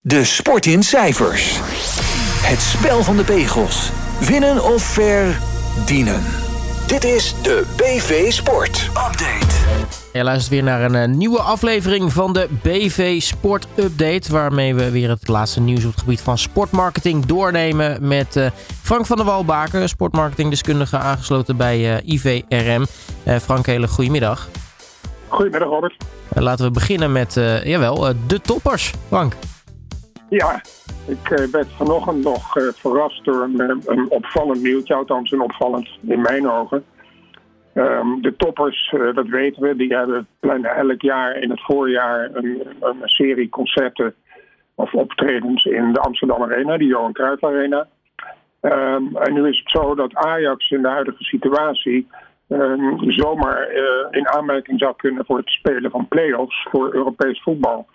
De sport in cijfers. Het spel van de pegels. Winnen of verdienen. Dit is de BV Sport Update. Je luistert weer naar een eh, nieuwe aflevering van de BV Sport Update. Waarmee we weer het laatste nieuws op het gebied van sportmarketing doornemen. Met eh, Frank van der Walbaken, sportmarketingdeskundige aangesloten bij eh, IVRM. Frank, hele goedemiddag. Goedemiddag, Robert. laten we beginnen met, jawel, de toppers. Frank. Ja, ik uh, werd vanochtend nog uh, verrast door een, eh, een, opvallend nieuwtje, althans een opvallend in mijn ogen. Um, de toppers, dat weten we, die hebben plannen elk jaar in het voorjaar een, een, serie concerten of optredens in de Amsterdam Arena, de Johan Cruijff Arena. Um, en nu is het zo dat Ajax in de huidige situatie um, zomaar in aanmerking zou kunnen voor het spelen van play-offs voor Europees voetbal.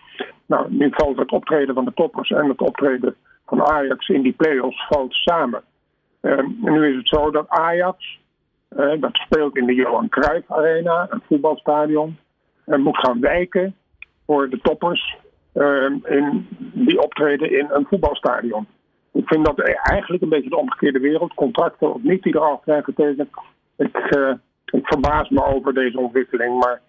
Nou, nu valt het optreden van de toppers en het optreden van Ajax in die play-offs valt samen. Uh, nu is het zo dat Ajax, uh, dat speelt in de Johan Cruijff Arena, een voetbalstadion, moet gaan wijken voor de toppers ehm, in, die optreden in een voetbalstadion. Ik vind dat eigenlijk een beetje de omgekeerde wereld. Contracten of niet die er al getekend. Ik, eh, ik verbaas me over deze ontwikkeling, maar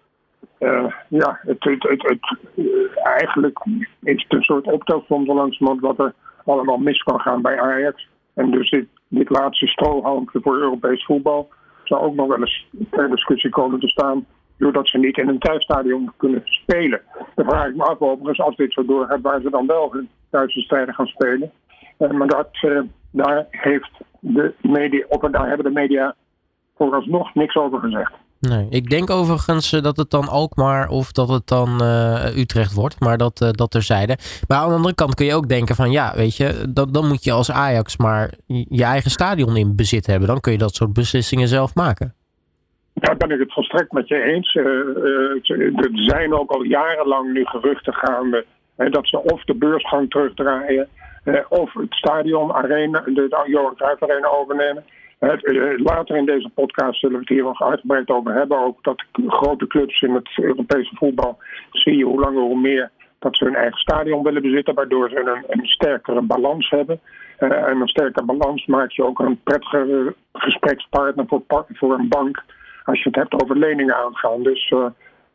uh, ja, het, het, het, uh, eigenlijk is het een soort optelsom langzamerhand wat er allemaal mis kan gaan bij Ajax. En dus dit, laatste strohalmpje voor Europees voetbal zou ook nog wel eens ter discussie komen te staan. Doordat ze niet in een thuisstadion kunnen spelen. Dan vraag ik me af overigens, als dit zo doorgaat, waar ze dan wel hun strijden gaan spelen. Uh, maar dat, daar, heeft de media, of daar hebben de media vooralsnog niks over gezegd. Nee, ik denk overigens eh, dat het dan Alkmaar of dat het dan uh, Utrecht wordt, maar dat, uh, dat terzijde. Maar aan de andere kant kun je ook denken van ja, weet je, dat, dan moet je als Ajax maar je eigen stadion in bezit hebben. Dan kun je dat soort beslissingen zelf maken. Daar ben ik het volstrekt met je eens. er zijn ook al jarenlang nu geruchten gaande dat ze of de beursgang terugdraaien of het stadion Arena, de Johan Cruijff Arena overnemen. Eh, later in deze podcast zullen we het hier nog uitgebreid over hebben. Ook dat grote clubs in het Europese voetbal zie je hoe langer hoe meer dat ze hun eigen stadion willen bezitten, waardoor ze een, een sterkere balans hebben. Uh, en een sterke balans maakt je ook een prettige gesprekspartner voor, voor een bank als je het hebt over leningen aangaan. Dus, uh,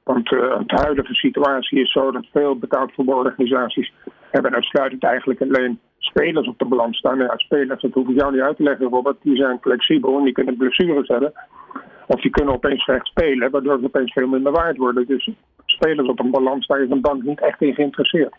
want de huidige situatie is zo dat veel betaald voetbalorganisaties hebben uitsluitend eigenlijk alleen spelers op de balans staan. Ja, spelers, dat hoef ik jou niet uit te leggen, Robert. Die zijn flexibel en die kunnen blessures hebben. Of die kunnen opeens slecht spelen, waardoor ze opeens veel minder waard worden. Dus spelers op een balans, daar is een bank niet echt in geïnteresseerd.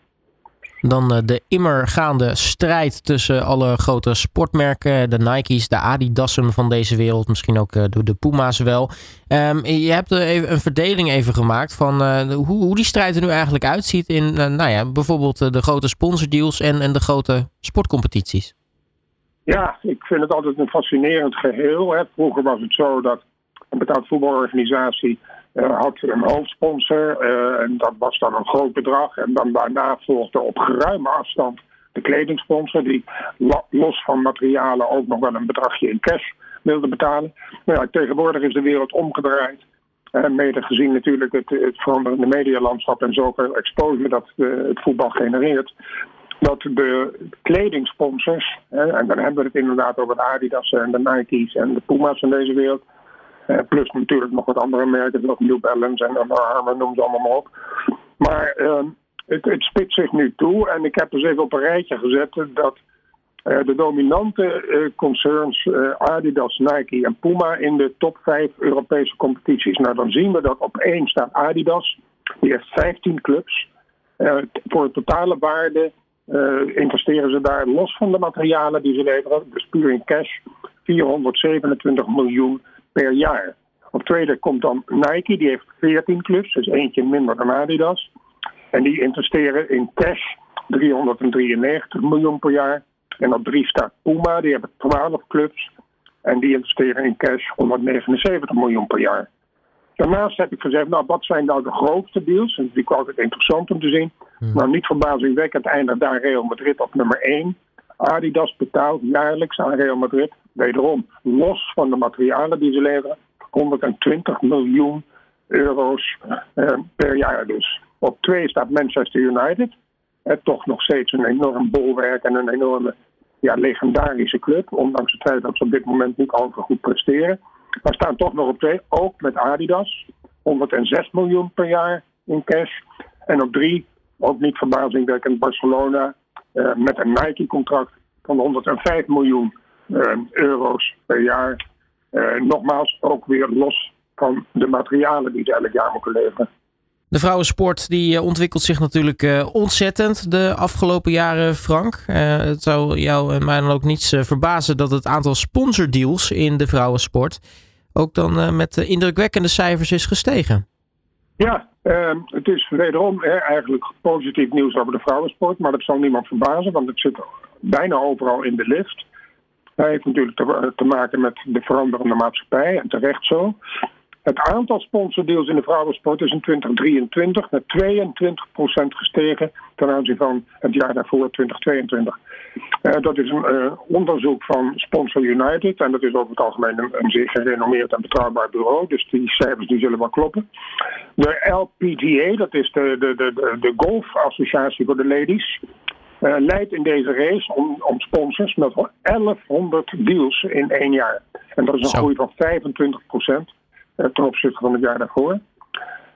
Dan eh, de immergaande strijd tussen alle grote sportmerken. De Nike's, de Adidas'en van deze wereld. Misschien ook eh, de, de Puma's wel. Um, je hebt even een verdeling even gemaakt van hoe, hoe die strijd er nu eigenlijk uitziet. In nou ja, bijvoorbeeld de grote sponsordeals en, en de grote sportcompetities. Ja, ik vind het altijd een fascinerend geheel. Hè. Vroeger was het zo dat een betaald voetbalorganisatie had een hoofdsponsor. Uh, en dat was dan een groot bedrag. En dan daarna volgde op geruime afstand de kledingsponsor, die los van materialen ook nog wel een bedragje in cash wilde betalen. Nou ja, tegenwoordig is de wereld omgedraaid. En mede gezien natuurlijk het, het veranderende medialandschap en zoveel exposure dat het voetbal genereert. Dat de kledingsponsors, en dan hebben we het inderdaad over de Adidas en de Nike's en de Puma's in deze wereld plus natuurlijk nog wat andere merken, zoals New Balance en Armour, noem ze allemaal maar op. Maar uh, het, het spitst zich nu toe en ik heb dus even op een rijtje gezet dat uh, de dominante uh, concerns Adidas, Nike en Puma in de top 5 Europese competities. Nou, dan zien we dat op één staat Adidas. Die heeft 15 clubs. voor de totale waarde investeren ze daar los van de materialen die ze leveren, dus puur in cash, 427 miljoen per jaar. Op tweede komt dan Nike, die heeft 14 clubs, dus eentje minder dan Adidas. En die investeren in cash 393 miljoen per jaar. En op drie staat Puma, die hebben 12 clubs. En die investeren in cash 179 miljoen per jaar. Daarnaast heb ik gezegd, nou wat zijn nou de grootste deals? En die is altijd interessant om te zien. Hmm. Nou, niet verbazingwekkend eindigt daar Real Madrid op nummer 1. Adidas betaalt jaarlijks aan Real Madrid, wederom los van de materialen die ze leveren, 120 miljoen euro's eh, per jaar dus. Op twee staat Manchester United. toch nog steeds een enorm bolwerk en een enorme ja, legendarische club. Ondanks het feit dat ze op dit moment niet al te goed presteren. Maar staan toch nog op twee, ook met Adidas. 106 miljoen per jaar in cash. En op drie, ook niet verbazingwekkend, Barcelona uh, met een Nike-contract van 105 miljoen euro's per jaar. Uh, nogmaals, ook weer los van de materialen die ze elk jaar moeten leveren. De vrouwensport die ontwikkelt zich natuurlijk ontzettend de afgelopen jaren, Frank. het zou jou en mij dan ook niets verbazen dat het aantal sponsordeals in de vrouwensport ook dan met indrukwekkende cijfers is gestegen. Ja, uh, het is wederom eigenlijk positief nieuws over de vrouwensport, maar dat zal niemand verbazen, want het zit bijna overal in de lift. Dat heeft natuurlijk te, maken met de veranderende maatschappij en terecht zo. Het aantal sponsordeals in de vrouwensport is in 2023 met 22% gestegen ten aanzien van het jaar daarvoor, 2022. Uh, dat is een uh, onderzoek van Sponsor United en dat is over het algemeen een, zeer gerenommeerd en betrouwbaar bureau, dus die cijfers die zullen wel kloppen. De LPGA, dat is de, de, de, de golfassociatie voor de ladies, uh, leidt in deze race om, om sponsors met 1100 deals in één jaar. En dat is een Zo. groei van 25 procent. Eh, ten opzichte van het jaar daarvoor.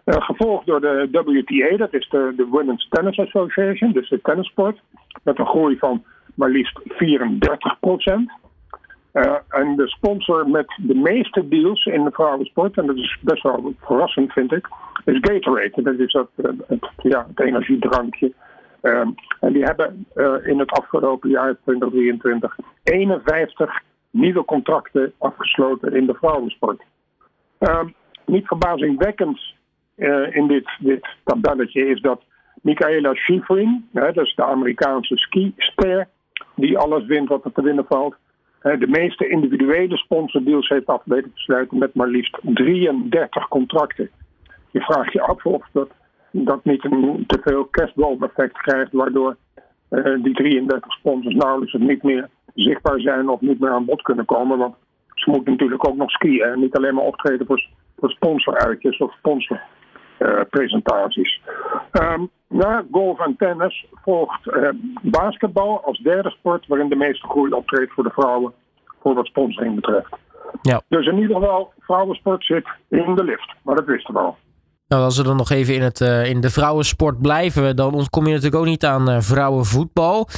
Uh, gevolgd door de WTA, dat is de, de Women's Tennis Association, dus de tennissport, met een groei van maar liefst 34 procent. Uh, en de sponsor met de meeste deals in de vrouwensport, en dat is best wel verrassend vind ik, is Gatorade. Dat is dat, het, ja, het energiedrankje. Uh, en die hebben in het afgelopen jaar 2023 51 nieuwe contracten afgesloten in de vrouwensport. Uh, niet verbazingwekkend uh, in dit, dit tabelletje is dat Michaela Schifrin, dat is de Amerikaanse ski-ster, die alles wint wat er te winnen valt, de meeste individuele sponsordeals heeft af met maar liefst 33 contracten. Je vraagt je af of dat, dat niet een te veel kerstboom-effect krijgt, waardoor uh, die 33 sponsors nauwelijks niet meer zichtbaar zijn of niet meer aan bod kunnen komen. Want ze moeten natuurlijk ook nog skiën en niet alleen maar optreden voor, voor sponsoruitjes of sponsorpresentaties. Uh, um, na golf en tennis volgt uh, basketbal als derde sport waarin de meeste groei optreedt voor de vrouwen voor wat sponsoring betreft. Ja. Dus in ieder geval, vrouwensport zit in de lift, maar dat wisten we al. Nou, als we dan nog even in, het, uh, in de vrouwensport blijven, dan ontkom je natuurlijk ook niet aan uh, vrouwenvoetbal.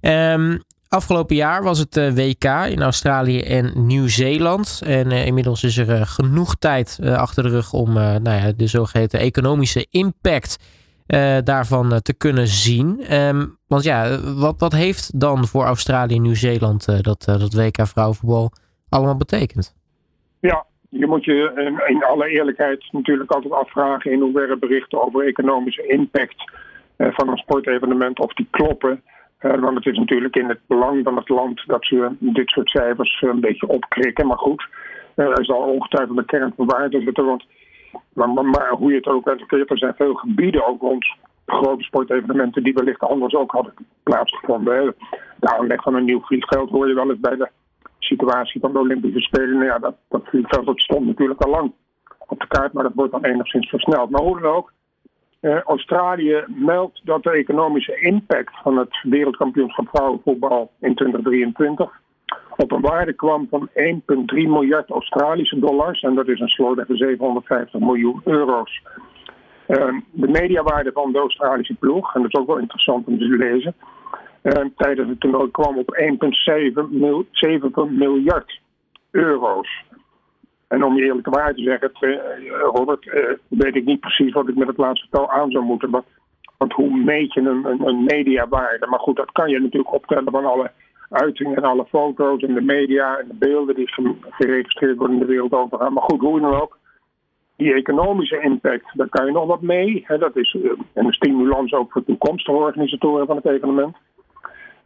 Um, Afgelopen jaar was het eh, WK in Australië en Nieuw-Zeeland. En inmiddels is er genoeg tijd achter de rug om nou ja, de zogeheten economische impact daarvan te kunnen zien. Um, want ja, wat, wat heeft dan voor Australië en Nieuw-Zeeland dat, dat WK vrouwenvoetbal allemaal betekend? Ja, je moet je in, in alle eerlijkheid natuurlijk altijd afvragen in hoeverre berichten over economische impact van een sportevenement of die kloppen. Uh, want het is natuurlijk in het belang van het land dat ze dit soort cijfers een beetje opkrikken. Maar goed, er zal ongetwijfeld een kern van waarde. Want, maar, maar, maar, hoe je het ook uitkeert, er zijn veel gebieden ook rond grote sportevenementen die wellicht anders ook hadden plaatsgevonden. De aanleg van een nieuw vliegveld hoor je wel eens bij de situatie van de Olympische Spelen. Nou ja, dat, dat dat stond natuurlijk al lang op de kaart, maar dat wordt dan enigszins versneld. Maar hoe dan ook, uh, Australië meldt dat de economische impact van het wereldkampioenschap vrouwenvoetbal in 2023 op een waarde kwam van 1,3 miljard Australische dollars. En dat is een slordige 750 miljoen euro's. Uh, de mediawaarde van de Australische ploeg, en dat is ook wel interessant om te lezen, uh, tijdens het toernooi kwam op 1,7 miljard euro's. En om je eerlijk waar te zeggen, eh, Robert, uh, weet ik niet precies wat ik met het laatste getal aan zou moeten. Want, hoe meet je een, een, mediawaarde? Maar goed, dat kan je natuurlijk optellen van alle uitingen en alle foto's en de media en de beelden die geregistreerd worden in de wereld overgaan. Maar goed, hoe dan ook. Die economische impact, daar kan je nog wat mee. Dat is een stimulans ook voor toekomstige organisatoren van het evenement.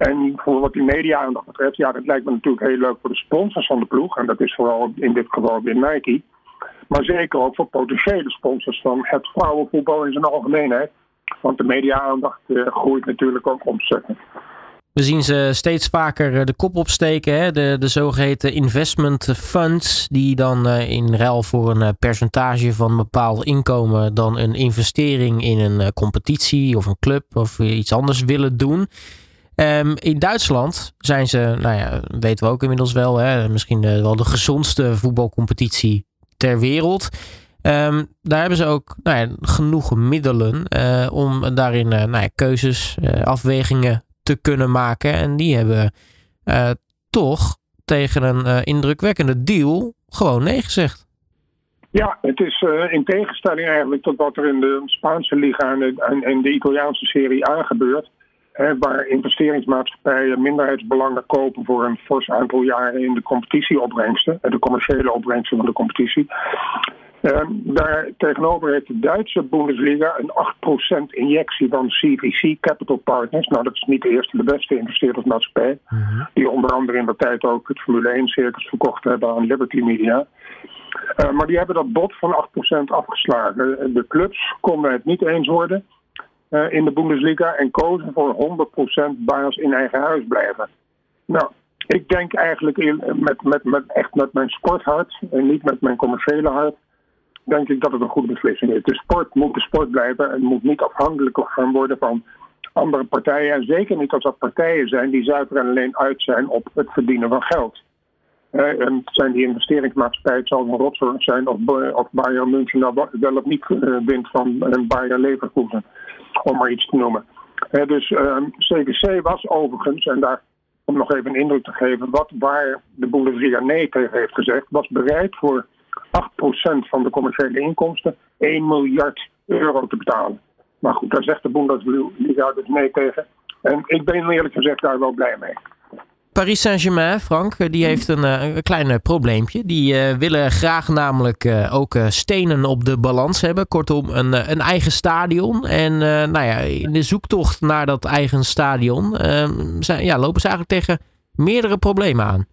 En voor wat die media-aandacht betreft, ja, dat lijkt me natuurlijk heel leuk voor de sponsors van de ploeg. En dat is vooral in dit geval weer Nike. Maar zeker ook voor potentiële sponsors van het vrouwenvoetbal in zijn algemeenheid. Want de media-aandacht uh, groeit natuurlijk ook ontzettend. We zien ze steeds vaker de kop opsteken. Hè? De, de zogeheten investment funds. Die dan in ruil voor een percentage van een bepaald inkomen. dan een investering in een competitie of een club of iets anders willen doen. Um, in Duitsland zijn ze, nou ja, weten we ook inmiddels wel, hè, misschien wel de gezondste voetbalcompetitie ter wereld. Um, daar hebben ze ook nou ja, genoeg middelen uh, om daarin uh, nou ja, keuzes, afwegingen te kunnen maken. En die hebben toch tegen een indrukwekkende deal gewoon nee gezegd. Ja, het is in tegenstelling eigenlijk tot wat er in de Spaanse liga en, en de Italiaanse serie A gebeurt waar investeringsmaatschappijen minderheidsbelangen kopen voor een fors aantal jaren in de competitieopbrengsten, de commerciële opbrengsten van de competitie. Uh, daar tegenover heeft de Duitse Bundesliga een 8% injectie van CVC Capital Partners. Nou, dat is niet de eerste, de beste investeerdersmaatschappij. Mm Die onder andere in de tijd ook het Formule 1-circus verkocht hebben aan Liberty Media. Uh, maar die hebben dat bod van 8% afgeslagen. De clubs konden het niet eens worden. Eh, in de Bundesliga en kozen voor 100% baas in eigen huis blijven. Nou, ik denk eigenlijk met, met, met, echt met mijn sporthart en niet met mijn commerciële hart, denk ik dat het een goede beslissing is. De sport moet de sport blijven en moet niet afhankelijk gaan worden van andere partijen. En zeker niet als dat partijen zijn die zuiver en alleen uit zijn op het verdienen van geld. En zijn die investeringsmaatschappijen, het zal een rotzorg zijn of, of Bayern München nou wel of niet uh, wint van Bayern Leverkusen om maar iets te noemen. dus ehm, was overigens, en daar om nog even een indruk te geven, wat waar de Bundesliga nee tegen heeft gezegd, was bereid voor 8% van de commerciële inkomsten 1 miljard euro te betalen. Maar goed, daar zegt de Bundesliga dus nee tegen. En ik ben eerlijk gezegd daar wel blij mee. Paris Saint-Germain, Frank, eh, die heeft een, eh, een klein eh, probleempje. Die uh, willen graag namelijk uh, ook stenen op de balans hebben. Kortom, een, een eigen stadion. En nou ja, in de zoektocht naar dat eigen stadion zijn, ja, lopen ze eigenlijk tegen meerdere problemen aan.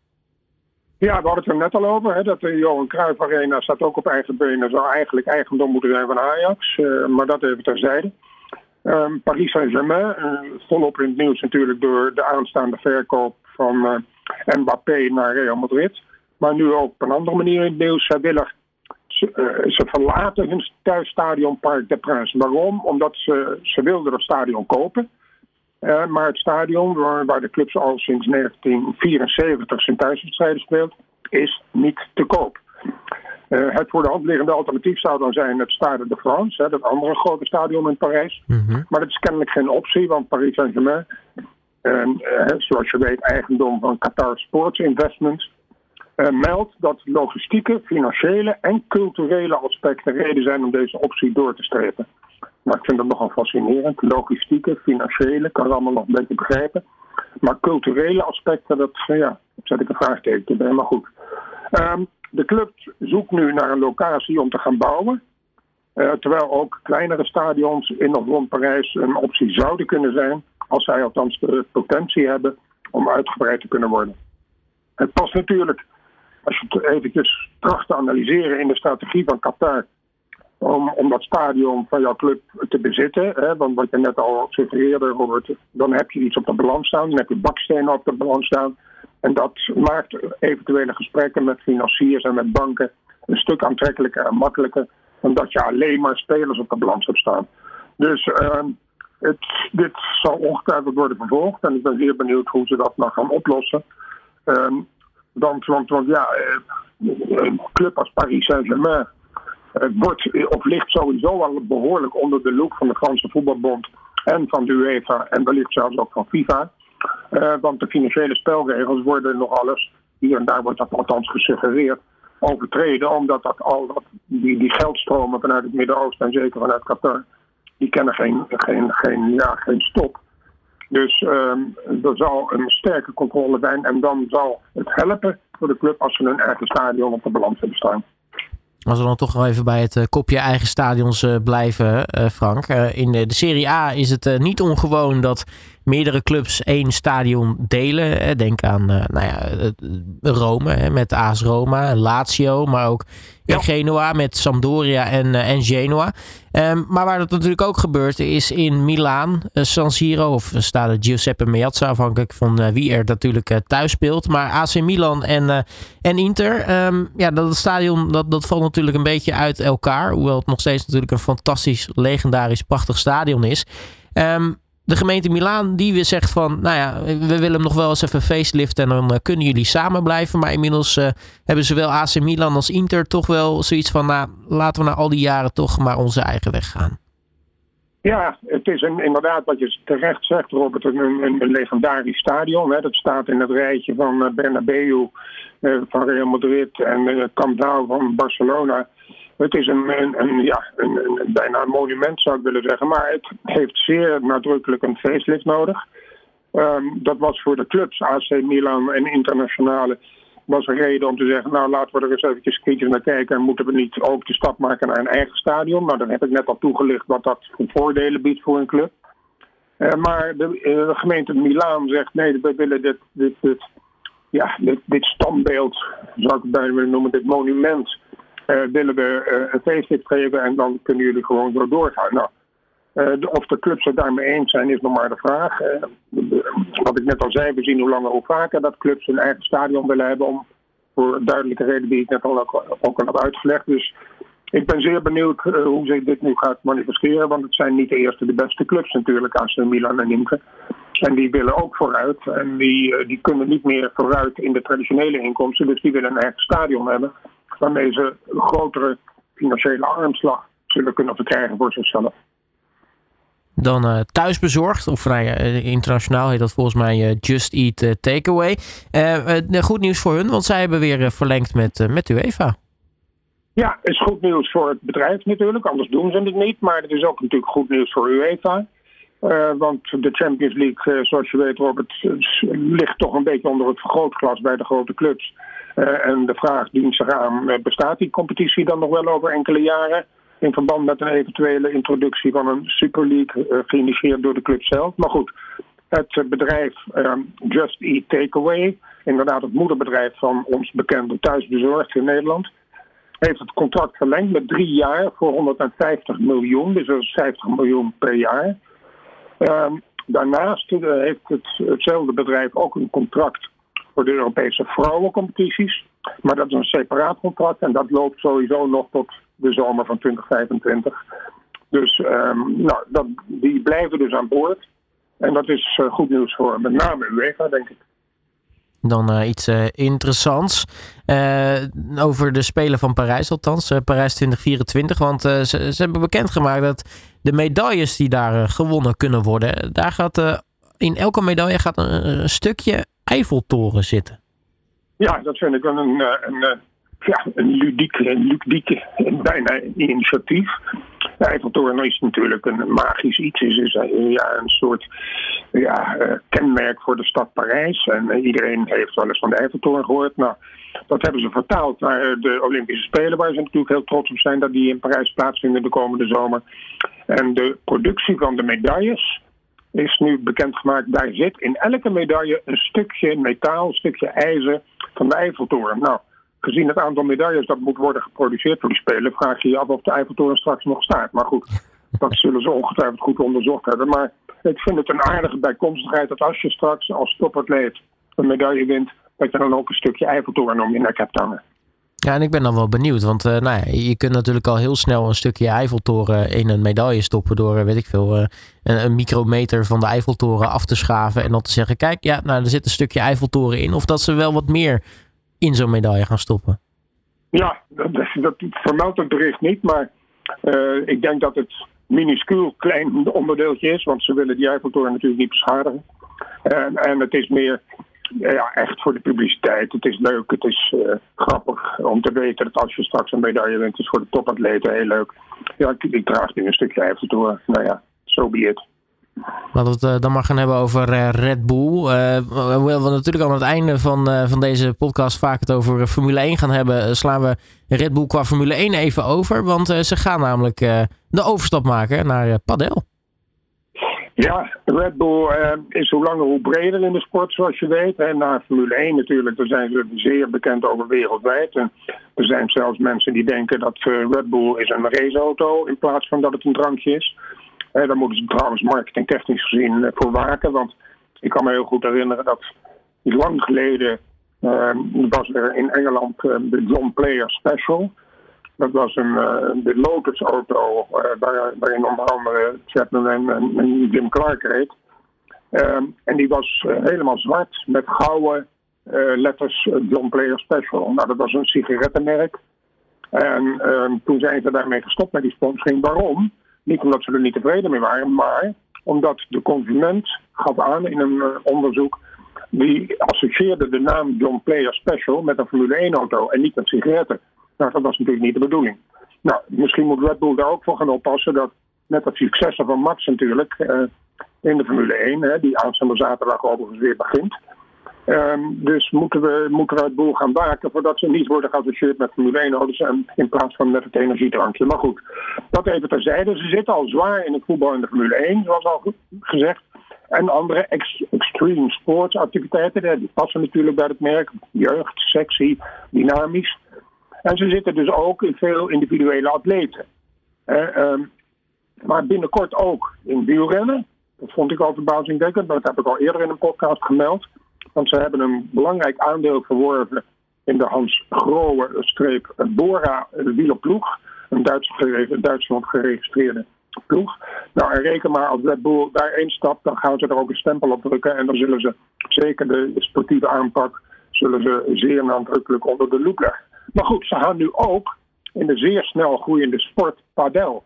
Ja, we hadden het er net al over. Hè, dat de Johan Cruijff Arena staat ook op eigen benen. Zou eigenlijk eigendom moeten zijn van Ajax. maar dat even terzijde. Um, Paris Saint-Germain, volop in het nieuws natuurlijk door de aanstaande verkoop van uh, Mbappé naar Real Madrid. Maar nu ook op een andere manier in het nieuws. Zij willen, ze, ze verlaten hun thuisstadion Parc des Princes. Waarom? Omdat ze, ze wilden het stadion kopen. Uh, maar het stadion waar, waar, de clubs al sinds 1974 zijn thuiswedstrijden speelt, is niet te koop. Uh, het voor de hand liggende alternatief zou dan zijn het Stade de France, hè, dat andere grote stadion in Parijs. Mm -hmm. Maar dat is kennelijk geen optie, want Paris Saint-Germain en, uh, zoals je weet, eigendom van Qatar Sports Investments, uh, meldt dat logistieke, financiële en culturele aspecten reden zijn om deze optie door te strepen. Maar ik vind dat nogal fascinerend. Logistieke, financiële, kan allemaal nog een beetje begrijpen. Maar culturele aspecten, dat ja, zet ik een vraagteken bij, maar goed. Um, de club zoekt nu naar een locatie om te gaan bouwen. Terwijl ook kleinere stadions in of rond Parijs een optie zouden kunnen zijn. Als zij althans de potentie hebben om uitgebreid te kunnen worden. Het past natuurlijk, als je het eventjes tracht te analyseren in de strategie van Qatar. Om, om dat stadion van jouw club te bezitten. Hè, want wat je net al suggereerde, Robert, dan heb je iets op de balans staan. Dan heb je bakstenen op de balans staan. En dat maakt eventuele gesprekken met financiers en met banken een stuk aantrekkelijker en makkelijker. Dan dat je alleen maar spelers op de balans hebt staan. Dus uh, het, dit zal ongetwijfeld worden vervolgd en ik ben zeer benieuwd hoe ze dat nou gaan oplossen. Um, want, want, want ja, eh, een club als Paris Saint-Germain wordt of ligt sowieso al behoorlijk onder de loep van de Franse voetbalbond en van de UEFA en wellicht zelfs ook van FIFA. Uh, want de financiële spelregels worden nog alles, hier en daar wordt dat althans gesuggereerd, overtreden. Omdat dat al dat, die, die geldstromen vanuit het Midden-Oosten en zeker vanuit Qatar die kennen geen, geen, geen, ja, geen stop. Dus um, er zal een sterke controle zijn. En dan zal het helpen voor de club als ze hun eigen stadion op de balans hebben staan. Als we dan toch wel even bij het uh, kopje eigen stadions uh, blijven, uh, Frank. in de Serie A is het niet ongewoon dat meerdere clubs één stadion delen. Denk aan nou ja, Rome met AS Roma, Lazio, maar ook in Genoa met Sampdoria en, en Genoa. Um, maar waar dat natuurlijk ook gebeurt is in Milaan, San Siro of staat Giuseppe Meazza, afhankelijk van wie er natuurlijk thuis speelt. Maar AC Milan en, en Inter, um, ja, dat stadion dat, dat valt natuurlijk een beetje uit elkaar. Hoewel het nog steeds natuurlijk een fantastisch, legendarisch, prachtig stadion is. Um, de gemeente Milaan die zegt van, nou ja, we willen hem nog wel eens even faceliften en dan uh, kunnen jullie samen blijven. Maar inmiddels uh, hebben zowel AC Milan als Inter toch wel zoiets van, nou, laten we na al die jaren toch maar onze eigen weg gaan. Ja, het is inderdaad wat je terecht zegt, Robert, een, een, een legendarisch stadion. Hè. Dat staat in het rijtje van uh, Bernabeu, van Real Madrid en Camp Nou van Barcelona. Het is een, ja, een, bijna een monument zou ik willen zeggen. Maar het heeft zeer nadrukkelijk een facelift nodig. Um, dat was voor de clubs AC Milan en internationale was een reden om te zeggen, nou laten we er eens eventjes kritisch naar kijken en moeten we niet ook de stap maken naar een eigen stadion. Nou, dan heb ik net al toegelicht wat dat voor voordelen biedt voor een club. Uh, maar de, uh, de, gemeente Milaan zegt, nee, we willen dit, dit, dit, ja, dit, dit standbeeld, zou ik bijna willen noemen, dit monument willen we uh, een facelift geven en dan kunnen jullie gewoon zo doorgaan. Nou, uh, of de clubs het daarmee eens zijn, is nog maar de vraag. wat ik net al zei, we zien hoe langer hoe vaker dat clubs hun eigen stadion willen hebben om voor duidelijke reden die ik net al ook, ook al heb uitgelegd. Dus ik ben zeer benieuwd hoe zich dit nu gaat manifesteren, want het zijn niet de eerste de beste clubs natuurlijk, AC Milan en Inter. En die willen ook vooruit en die, die kunnen niet meer vooruit in de traditionele inkomsten, dus die willen een eigen stadion hebben waarmee ze een grotere financiële armslag zullen kunnen verkrijgen voor zichzelf. Dan uh, thuisbezorgd, of uh, internationaal heet dat volgens mij uh, Just Eat Takeaway. goed nieuws voor hun, want zij hebben weer verlengd met, met UEFA. Ja, is goed nieuws voor het bedrijf natuurlijk, anders doen ze het niet. Maar het is ook natuurlijk goed nieuws voor UEFA. want de Champions League, zoals je weet, Robert, ligt toch een beetje onder het vergrootglas bij de grote clubs. Uh, en de vraag dient zich aan, uh, bestaat die competitie dan nog wel over enkele jaren? In verband met een eventuele introductie van een Super League uh, geïnitieerd door de club zelf. Maar goed, het bedrijf Just Eat Takeaway, inderdaad het moederbedrijf van ons bekende Thuisbezorgd in Nederland, heeft het contract verlengd met drie jaar voor 150 miljoen. Dus dat is 50 miljoen per jaar. Ehm, daarnaast heeft het, hetzelfde bedrijf ook een contract voor de Europese vrouwencompetities. Maar dat is een separaat contract en dat loopt sowieso nog tot de zomer van 2025. Dus um, nou, dat, die blijven dus aan boord. En dat is uh, goed nieuws voor met name UEFA, denk ik. Dan uh, iets uh, interessants over de Spelen van Parijs, althans Parijs 2024. Want ze, ze, hebben bekendgemaakt dat de medailles die daar gewonnen kunnen worden, daar gaat in elke medaille gaat een stukje Eiffeltoren zitten. Ja, dat vind ik een, een, een, ja, een ludiek, een bijna initiatief. De Eiffeltoren is natuurlijk een magisch iets. Het is ja, een soort ja, kenmerk voor de stad Parijs. En iedereen heeft wel eens van de Eiffeltoren gehoord. Nou, dat hebben ze vertaald naar de Olympische Spelen, waar ze natuurlijk heel trots op zijn dat die in Parijs plaatsvinden de komende zomer. En de productie van de medailles is nu bekendgemaakt. Daar zit in elke medaille een stukje metaal, een stukje ijzer van de Eiffeltoren. Nou, gezien het aantal medailles dat moet worden geproduceerd voor die Spelen, vraag je je af of de Eiffeltoren straks nog staat. Maar goed, dat zullen ze ongetwijfeld goed onderzocht hebben. Maar ik vind het een aardige bijkomstigheid dat als je straks als topatleet een medaille wint, dat je dan ook een stukje Eiffeltoren om je nek hebt hangen. Ja, en ik ben dan wel benieuwd, want uh, nou ja, je kunt natuurlijk al heel snel een stukje Eiffeltoren in een medaille stoppen door, eh, weet ik veel, een, een, micrometer van de Eiffeltoren af te schaven en dan te zeggen, kijk, ja, nou, er zit een stukje Eiffeltoren in. Of dat ze wel wat meer in zo'n medaille gaan stoppen. Ja, dat, dat vermeldt het bericht niet, maar ik denk dat het minuscuul klein onderdeeltje is, want ze willen die Eiffeltoren natuurlijk niet beschadigen. En, en het is meer ja, echt voor de publiciteit. Het is leuk, het is uh, grappig om te weten dat als je straks een medaille wint, is voor de topatleten heel leuk. Ja, ik, draag nu een stukje even door. Nou ja, zo so be it. Laten we het uh, dan maar gaan hebben over uh, Red Bull. We natuurlijk aan het einde van, van deze podcast vaak het over Formule 1 gaan hebben, slaan we Red Bull qua Formule 1 even over. Want ze gaan namelijk de overstap maken naar padel. Ja, Red Bull uh, is hoe langer hoe breder in de sport, zoals je weet. En na Formule 1 natuurlijk, daar zijn ze zeer bekend over wereldwijd. En er zijn zelfs mensen die denken dat uh, Red Bull is een raceauto in plaats van dat het een drankje is. Uh, daar moeten ze trouwens marketingtechnisch gezien voor waken. Want ik kan me heel goed herinneren dat lang geleden was er in Engeland de John Player Special. Dat was een, de Lotus-auto uh, waar, waarin onder andere Chapman en, Jim Clark reed. Um, en die was uh, helemaal zwart met gouden letters John Player Special. Nou, dat was een sigarettenmerk. En um, toen zijn ze daarmee gestopt met die sponsoring. Waarom? Niet omdat ze er niet tevreden mee waren, maar omdat de consument gaf aan in een onderzoek die associeerde de naam John Player Special met een Formule 1-auto en niet met sigaretten. Nou, dat was natuurlijk niet de bedoeling. Nou, misschien moet Red Bull daar ook voor gaan oppassen dat net het successen van Max natuurlijk uh, in de Formule 1, hè, die aanstaande zaterdag overigens weer begint. Um, dus moeten we, moeten Red Bull gaan waken voordat ze niet worden geassocieerd met Formule 1 auto's in plaats van met het energiedrankje. Maar goed, dat even terzijde. Ze zitten al zwaar in het voetbal in de Formule 1, zoals al gezegd. En andere ex extreme sportsactiviteiten, die passen natuurlijk bij het merk. Jeugd, sexy, dynamisch. En ze zitten dus ook in veel individuele atleten. Uh, maar binnenkort ook in wielrennen. Dat vond ik al verbazingwekkend, maar dat heb ik al eerder in een podcast gemeld. Want ze hebben een belangrijk aandeel verworven in de Hans Grohe-streep Bora wielerploeg. Een Duits, Duitsland geregistreerde ploeg. Nou, en reken maar als Red Bull daar stapt, dan gaan ze er ook een stempel op drukken. En dan zullen ze zeker de sportieve aanpak zullen ze zeer nadrukkelijk onder de loep leggen. Maar goed, ze gaan nu ook in de zeer snel groeiende sport padel.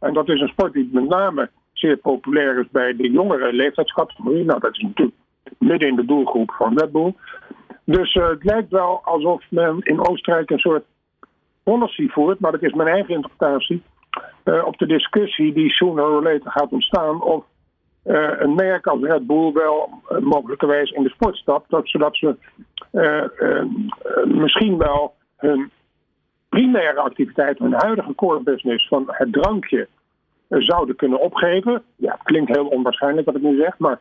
En dat is een sport die met name zeer populair is bij de jongere leeftijdscategorie. Nou, dat is natuurlijk midden in de doelgroep van Red Bull. Dus uh, het lijkt wel alsof men in Oostenrijk een soort policy voert, maar dat is mijn eigen interpretatie, uh, op de discussie die sooner or later gaat ontstaan of uh, een merk als Red Bull wel mogelijkerwijs in de sport stapt, dat, zodat ze misschien wel hun primaire activiteit, hun huidige core business van het drankje zouden kunnen opgeven. Ja, het klinkt heel onwaarschijnlijk wat ik nu zeg, maar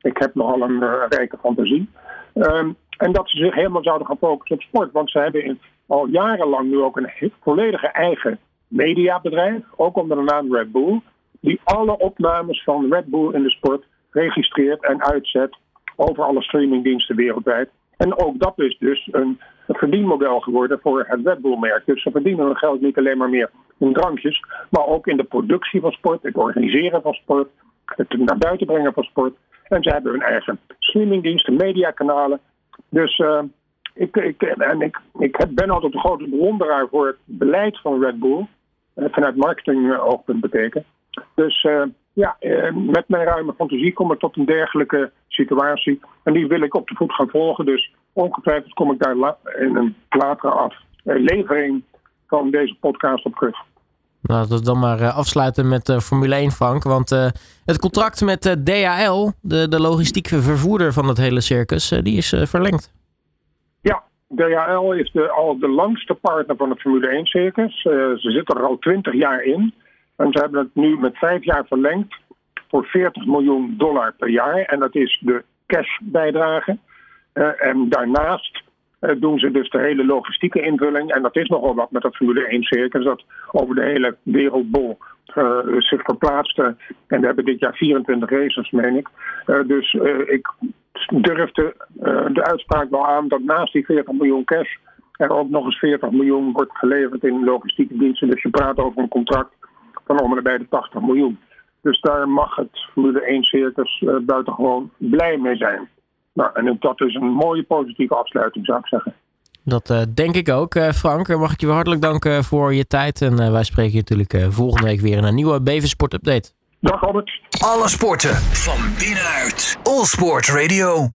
ik heb nogal een uh, rijke fantasie. Um, en dat ze zich helemaal zouden gaan focussen op sport. Want ze hebben al jarenlang nu ook een volledige eigen mediabedrijf, ook onder de naam Red Bull, die alle opnames van Red Bull in de sport registreert en uitzet over alle streamingdiensten wereldwijd. En ook dat is dus een verdienmodel geworden voor het Red Bull-merk. Dus ze verdienen hun geld niet alleen maar meer in drankjes, maar ook in de productie van sport, het organiseren van sport, het naar buiten brengen van sport. En ze hebben hun eigen streamingdiensten, mediakanalen. Dus uh, ik, ik, en ik, ik ben altijd een grote bewonderaar voor het beleid van Red Bull. Uh, vanuit marketing-oogpunt betekent. Dus uh, ja, met mijn ruime fantasie kom ik tot een dergelijke situatie. En die wil ik op de voet gaan volgen. Dus ongetwijfeld kom ik daar in een latere aflevering van deze podcast op terug. Nou, dat dan maar afsluiten met uh, Formule 1, Frank. Want het contract met DHL, de, de logistieke vervoerder van het hele circus, die is verlengd. Ja, DHL is de, al de langste partner van het Formule 1-circus. ze zitten er al twintig jaar in. En ze hebben het nu met vijf jaar verlengd voor 40 miljoen dollar per jaar. En dat is de cashbijdrage. Uh, en daarnaast uh, doen ze dus de hele logistieke invulling. En dat is nogal wat met dat Formule 1 circus dat over de hele wereldbol uh, zich verplaatst. en we hebben dit jaar 24 races, meen ik. dus ik durf de, uitspraak wel aan dat naast die 40 miljoen cash er ook nog eens 40 miljoen wordt geleverd in logistieke diensten. Dus je praat over een contract van om bij de 80 miljoen. Dus daar mag het Formule 1 circus buitengewoon blij mee zijn. Nou, en dat is een mooie positieve afsluiting, zou ik zeggen. Dat uh, denk ik ook, uh, Frank. Mag ik je hartelijk danken voor je tijd. En wij spreken je natuurlijk volgende week weer in een nieuwe Bevensport Update. Dag Albert. Alle sporten van binnenuit. All Sport Radio.